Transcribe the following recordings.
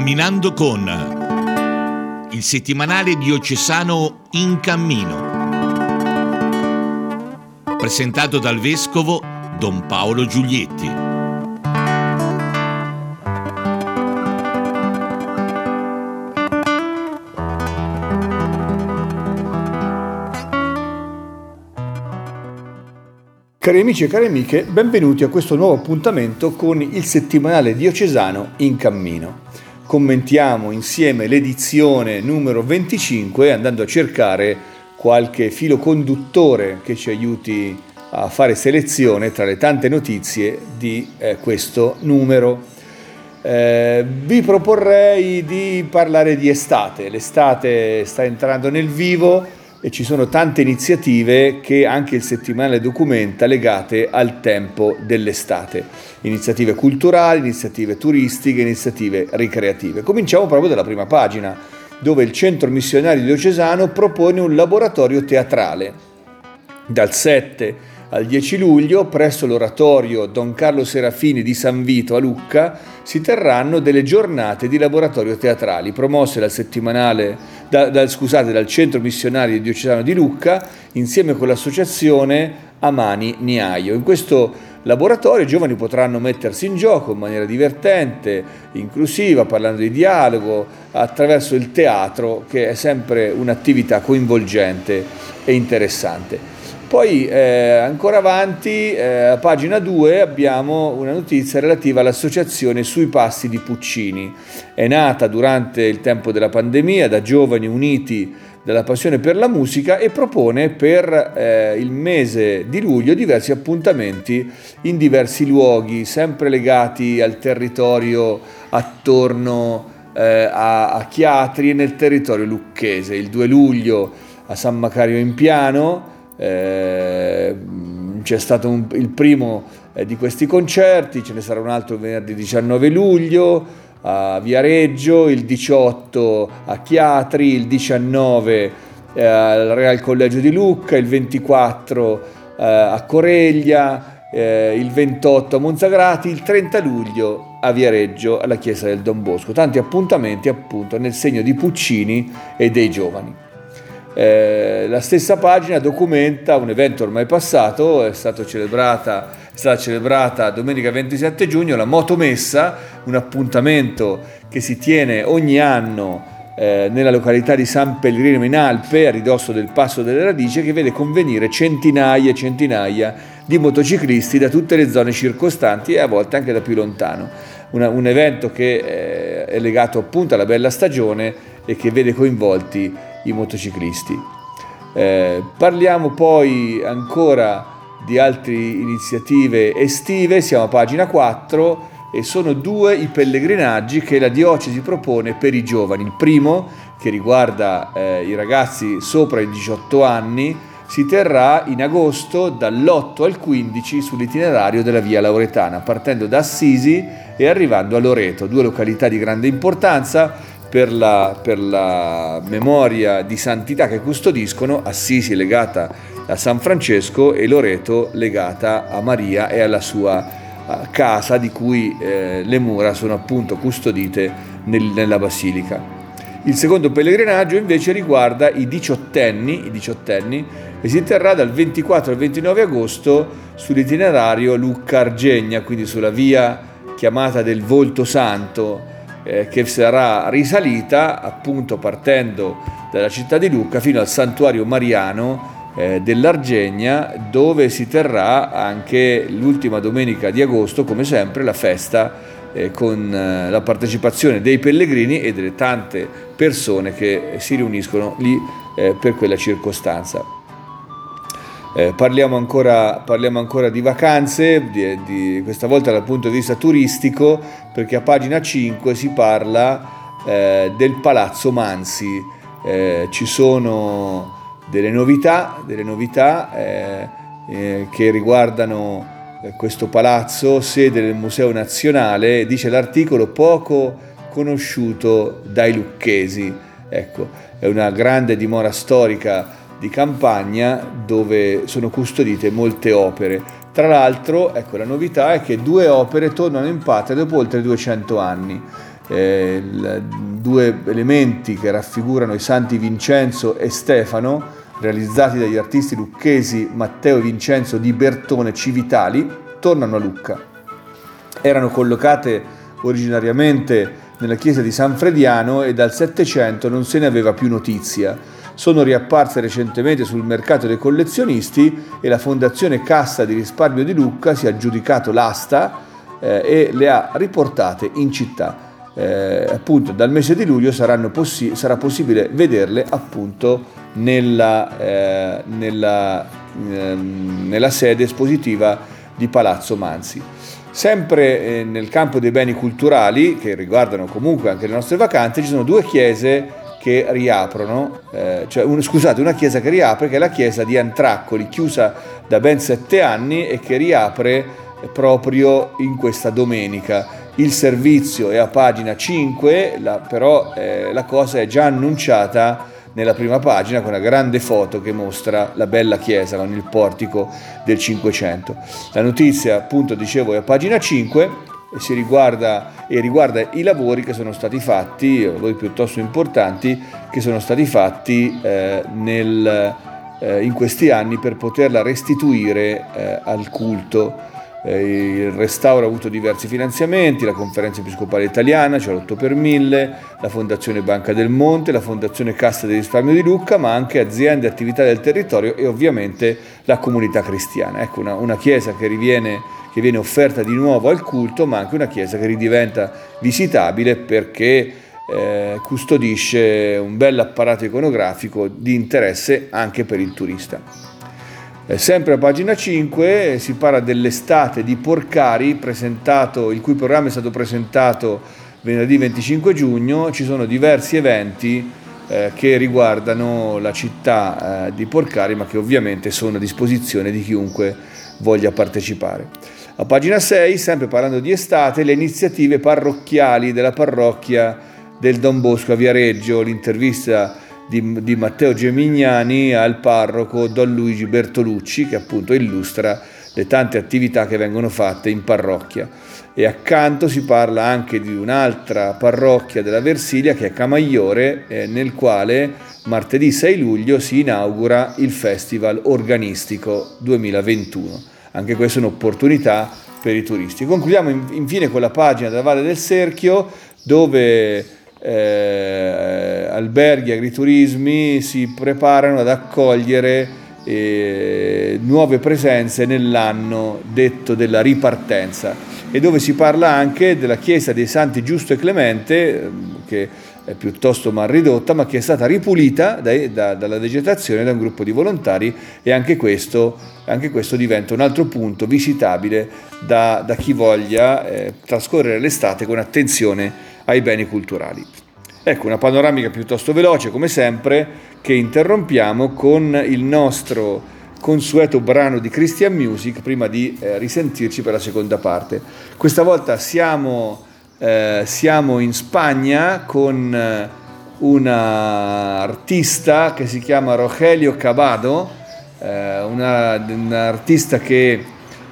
Camminando con il settimanale diocesano In Cammino. Presentato dal vescovo Don Paolo Giulietti. Cari amici e cari amiche, benvenuti a questo nuovo appuntamento con il settimanale diocesano In Cammino. Commentiamo insieme l'edizione numero 25 andando a cercare qualche filo conduttore che ci aiuti a fare selezione tra le tante notizie di eh, questo numero. Eh, vi proporrei di parlare di estate, l'estate sta entrando nel vivo e ci sono tante iniziative che anche il settimanale documenta legate al tempo dell'estate. Iniziative culturali, iniziative turistiche, iniziative ricreative. Cominciamo proprio dalla prima pagina, dove il Centro Missionario Diocesano propone un laboratorio teatrale. Dal 7 al 10 luglio, presso l'oratorio Don Carlo Serafini di San Vito a Lucca, si terranno delle giornate di laboratorio teatrali promosse dal settimanale, da, da, scusate, dal Centro Missionario Diocesano di Lucca insieme con l'associazione Amani Niaio. In questo laboratorio i giovani potranno mettersi in gioco in maniera divertente, inclusiva, parlando di dialogo, attraverso il teatro che è sempre un'attività coinvolgente e interessante. Poi eh, ancora avanti, eh, a pagina 2, abbiamo una notizia relativa all'associazione Sui Passi di Puccini. È nata durante il tempo della pandemia da giovani uniti dalla passione per la musica e propone per eh, il mese di luglio diversi appuntamenti in diversi luoghi, sempre legati al territorio attorno eh, a, a Chiatri e nel territorio lucchese. Il 2 luglio a San Macario in Piano, eh, c'è stato un, il primo eh, di questi concerti, ce ne sarà un altro venerdì 19 luglio a Viareggio, il 18 a Chiatri, il 19 eh, al Real Collegio di Lucca, il 24 eh, a Coreglia, eh, il 28 a Monzagrati, il 30 luglio a Viareggio alla chiesa del Don Bosco. Tanti appuntamenti appunto nel segno di Puccini e dei giovani. Eh, la stessa pagina documenta un evento ormai passato, è, celebrata, è stata celebrata domenica 27 giugno la Motomessa, un appuntamento che si tiene ogni anno eh, nella località di San Pellegrino in Alpe, a ridosso del Passo delle Radici, che vede convenire centinaia e centinaia di motociclisti da tutte le zone circostanti e a volte anche da più lontano. Una, un evento che eh, è legato appunto alla bella stagione e che vede coinvolti i motociclisti. Eh, parliamo poi ancora di altre iniziative estive, siamo a pagina 4 e sono due i pellegrinaggi che la diocesi propone per i giovani. Il primo, che riguarda eh, i ragazzi sopra i 18 anni, si terrà in agosto dall'8 al 15 sull'itinerario della via Lauretana, partendo da Assisi e arrivando a Loreto, due località di grande importanza per la, per la memoria di santità che custodiscono, Assisi legata a San Francesco e Loreto legata a Maria e alla sua eh, casa di cui eh, le mura sono appunto custodite nel, nella basilica. Il secondo pellegrinaggio invece riguarda i diciottenni, i diciottenni e si terrà dal 24 al 29 agosto sull'itinerario Lucca-Argegna, quindi sulla via chiamata del Volto Santo, eh, che sarà risalita appunto partendo dalla città di Lucca fino al santuario mariano eh, dell'Argegna dove si terrà anche l'ultima domenica di agosto come sempre la festa eh, con eh, la partecipazione dei pellegrini e delle tante persone che si riuniscono lì eh, per quella circostanza. Eh, parliamo, ancora, parliamo, ancora, di vacanze, di, di, questa volta dal punto di vista turistico, perché a pagina 5 si parla eh, del Palazzo Mansi. Eh, ci sono delle novità, delle novità eh, eh, che riguardano eh, questo palazzo, sede del Museo Nazionale, dice l'articolo poco conosciuto dai lucchesi. Ecco, è una grande dimora storica di campagna dove sono custodite molte opere. Tra l'altro, ecco, la novità è che due opere tornano in patria dopo oltre 200 anni. eh, due elementi che raffigurano i santi Vincenzo e Stefano, realizzati dagli artisti lucchesi Matteo e Vincenzo di Bertone Civitali, tornano a Lucca. Erano collocate originariamente nella chiesa di San Frediano e dal Settecento non se ne aveva più notizia. Sono riapparse recentemente sul mercato dei collezionisti e la Fondazione Cassa di Risparmio di Lucca si è aggiudicato l'asta eh, e le ha riportate in città. Eh, appunto dal mese di luglio possi- sarà possibile vederle appunto nella, eh, nella, ehm, nella sede espositiva di Palazzo Manzi. Sempre eh, nel campo dei beni culturali, che riguardano comunque anche le nostre vacanze, ci sono due chiese che riaprono, eh, cioè un, scusate, una chiesa che riapre, che è la chiesa di Antraccoli, chiusa da ben sette anni e che riapre proprio in questa domenica. Il servizio è a pagina 5, la, però eh, la cosa è già annunciata nella prima pagina con una grande foto che mostra la bella chiesa con il portico del Cinquecento. La notizia, appunto, dicevo, è a pagina 5 e, si riguarda, e riguarda i lavori che sono stati fatti, lavori piuttosto importanti, che sono stati fatti eh, nel, eh, in questi anni per poterla restituire eh, al culto il restauro ha avuto diversi finanziamenti, la Conferenza Episcopale Italiana, cioè l'8 per 1000, la Fondazione Banca del Monte, la Fondazione Cassa del Risparmio di Lucca, ma anche aziende e attività del territorio e ovviamente la comunità cristiana. Ecco, una, una chiesa che, riviene, che viene offerta di nuovo al culto, ma anche una chiesa che ridiventa visitabile perché eh, custodisce un bel apparato iconografico di interesse anche per il turista. Eh, sempre a pagina 5 si parla dell'estate di Porcari, il cui programma è stato presentato venerdì 25 giugno. Ci sono diversi eventi eh, che riguardano la città eh, di Porcari, ma che ovviamente sono a disposizione di chiunque voglia partecipare. A pagina 6, sempre parlando di estate, le iniziative parrocchiali della parrocchia del Don Bosco a Viareggio, l'intervista di, di Matteo Gemignani al parroco Don Luigi Bertolucci che appunto illustra le tante attività che vengono fatte in parrocchia e accanto si parla anche di un'altra parrocchia della Versilia che è Camaiore eh, nel quale martedì 6 luglio si inaugura il Festival Organistico 2021. Anche questa è un'opportunità per i turisti. Concludiamo infine con la pagina della Valle del Serchio dove eh, alberghi, agriturismi si preparano ad accogliere eh, nuove presenze nell'anno detto della ripartenza e dove si parla anche della chiesa dei Santi Giusto e Clemente ehm, che è piuttosto mal ridotta ma che è stata ripulita dai, da, dalla vegetazione da un gruppo di volontari e anche questo, anche questo diventa un altro punto visitabile da, da chi voglia eh, trascorrere l'estate con attenzione ai beni culturali. Ecco, una panoramica piuttosto veloce, come sempre, che interrompiamo con il nostro consueto brano di Christian Music prima di eh, risentirci per la seconda parte. Questa volta siamo, eh, siamo in Spagna con eh, una artista che si chiama Rogelio Cabado, eh, una, un'artista che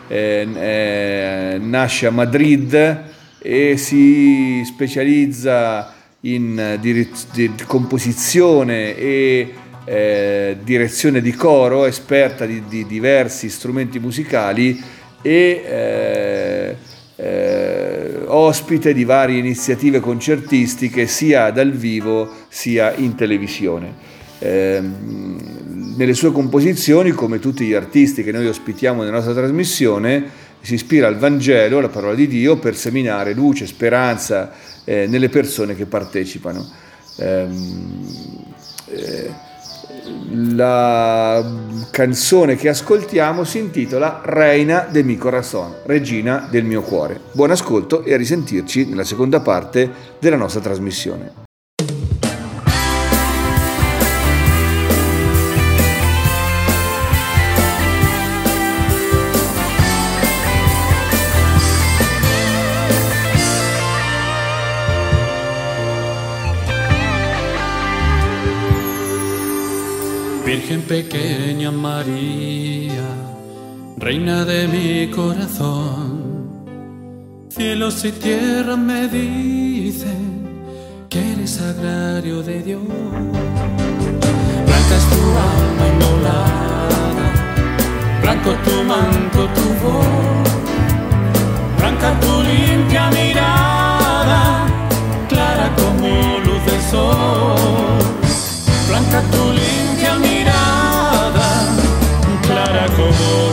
eh, nasce a Madrid e si specializza in direz- di composizione e eh, direzione di coro, esperta di, di diversi strumenti musicali e eh, eh, ospite di varie iniziative concertistiche sia dal vivo sia in televisione. Eh, nelle sue composizioni, come tutti gli artisti che noi ospitiamo nella nostra trasmissione, si ispira al Vangelo, alla parola di Dio, per seminare luce, speranza eh, nelle persone che partecipano. Ehm, eh, la canzone che ascoltiamo si intitola Reina del mio corazón, regina del mio cuore. Buon ascolto e a risentirci nella seconda parte della nostra trasmissione. Virgen pequeña María, reina de mi corazón, Cielos y tierra me dicen que eres agrario de Dios. Blanca es tu alma inmolada, blanco tu manto, tu voz, blanca tu limpia mirada, clara como luz del sol, blanca tu limpia mirada, Oh.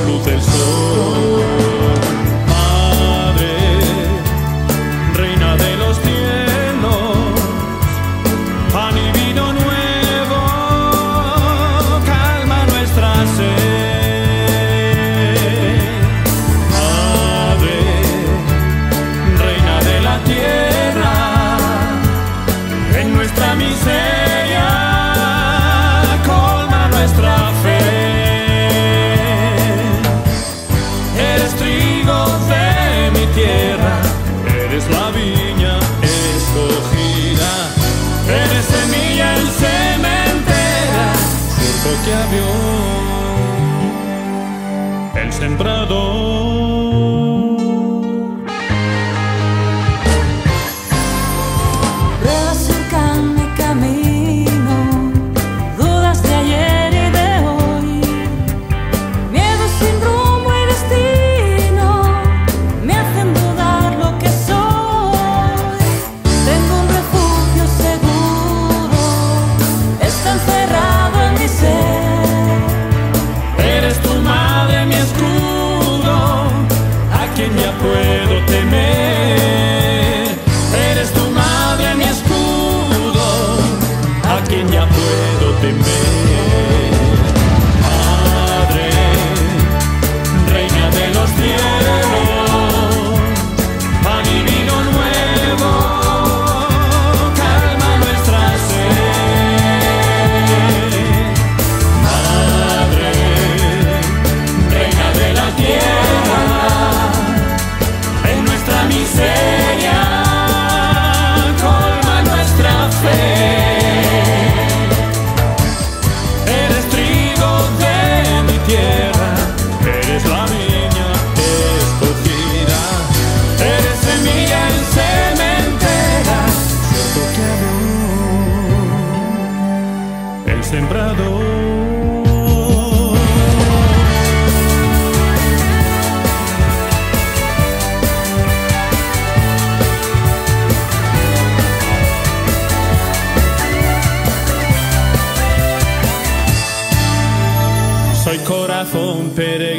sembrado.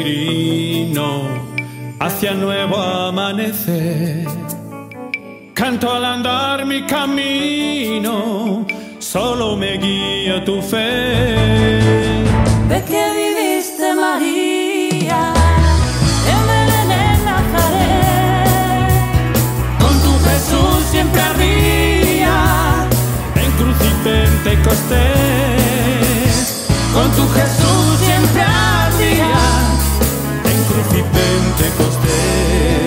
peregrino hacia nuevo amanecer. Canto al andar mi camino, solo me guía tu fe. De que viviste María. En Belén, en Con tu Jesús Siempre había en cruz y Pentecostés con tu Jesús crucifente costé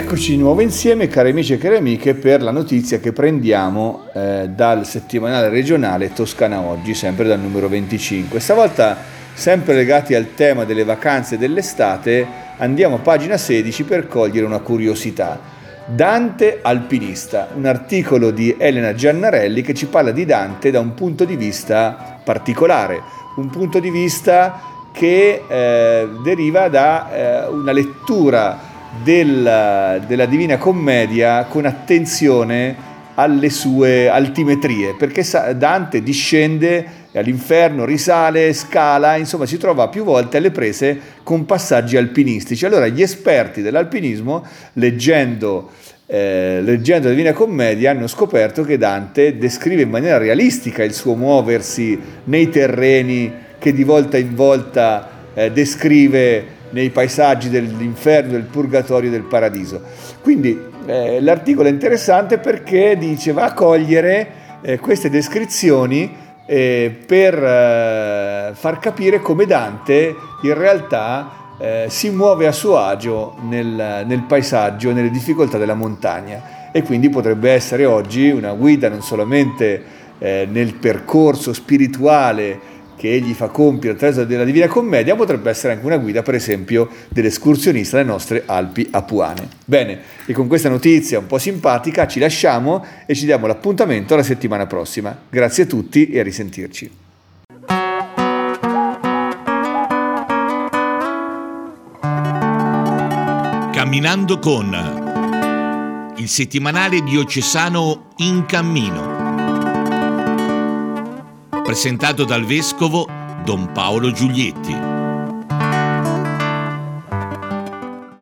Eccoci di nuovo insieme, cari amici e cari amiche, per la notizia che prendiamo eh, dal settimanale regionale Toscana Oggi, sempre dal numero 25. Stavolta, sempre legati al tema delle vacanze dell'estate, andiamo a pagina 16 per cogliere una curiosità. Dante alpinista, un articolo di Elena Giannarelli che ci parla di Dante da un punto di vista particolare, un punto di vista che eh, deriva da eh, una lettura del, della Divina Commedia con attenzione alle sue altimetrie, perché Dante discende all'inferno, risale, scala, insomma si trova più volte alle prese con passaggi alpinistici. Allora gli esperti dell'alpinismo, leggendo, eh, leggendo la Divina Commedia, hanno scoperto che Dante descrive in maniera realistica il suo muoversi nei terreni che di volta in volta eh, descrive nei paesaggi dell'inferno, del purgatorio e del paradiso. Quindi eh, l'articolo è interessante perché dice va a cogliere eh, queste descrizioni eh, per eh, far capire come Dante in realtà eh, si muove a suo agio nel, nel paesaggio, nelle difficoltà della montagna e quindi potrebbe essere oggi una guida non solamente eh, nel percorso spirituale che egli fa compiere attraverso della Divina Commedia potrebbe essere anche una guida, per esempio, dell'escursionista alle nostre Alpi apuane. Bene, e con questa notizia un po' simpatica ci lasciamo e ci diamo l'appuntamento la settimana prossima. Grazie a tutti e a risentirci. Camminando con il settimanale diocesano In Cammino presentato dal vescovo Don Paolo Giulietti.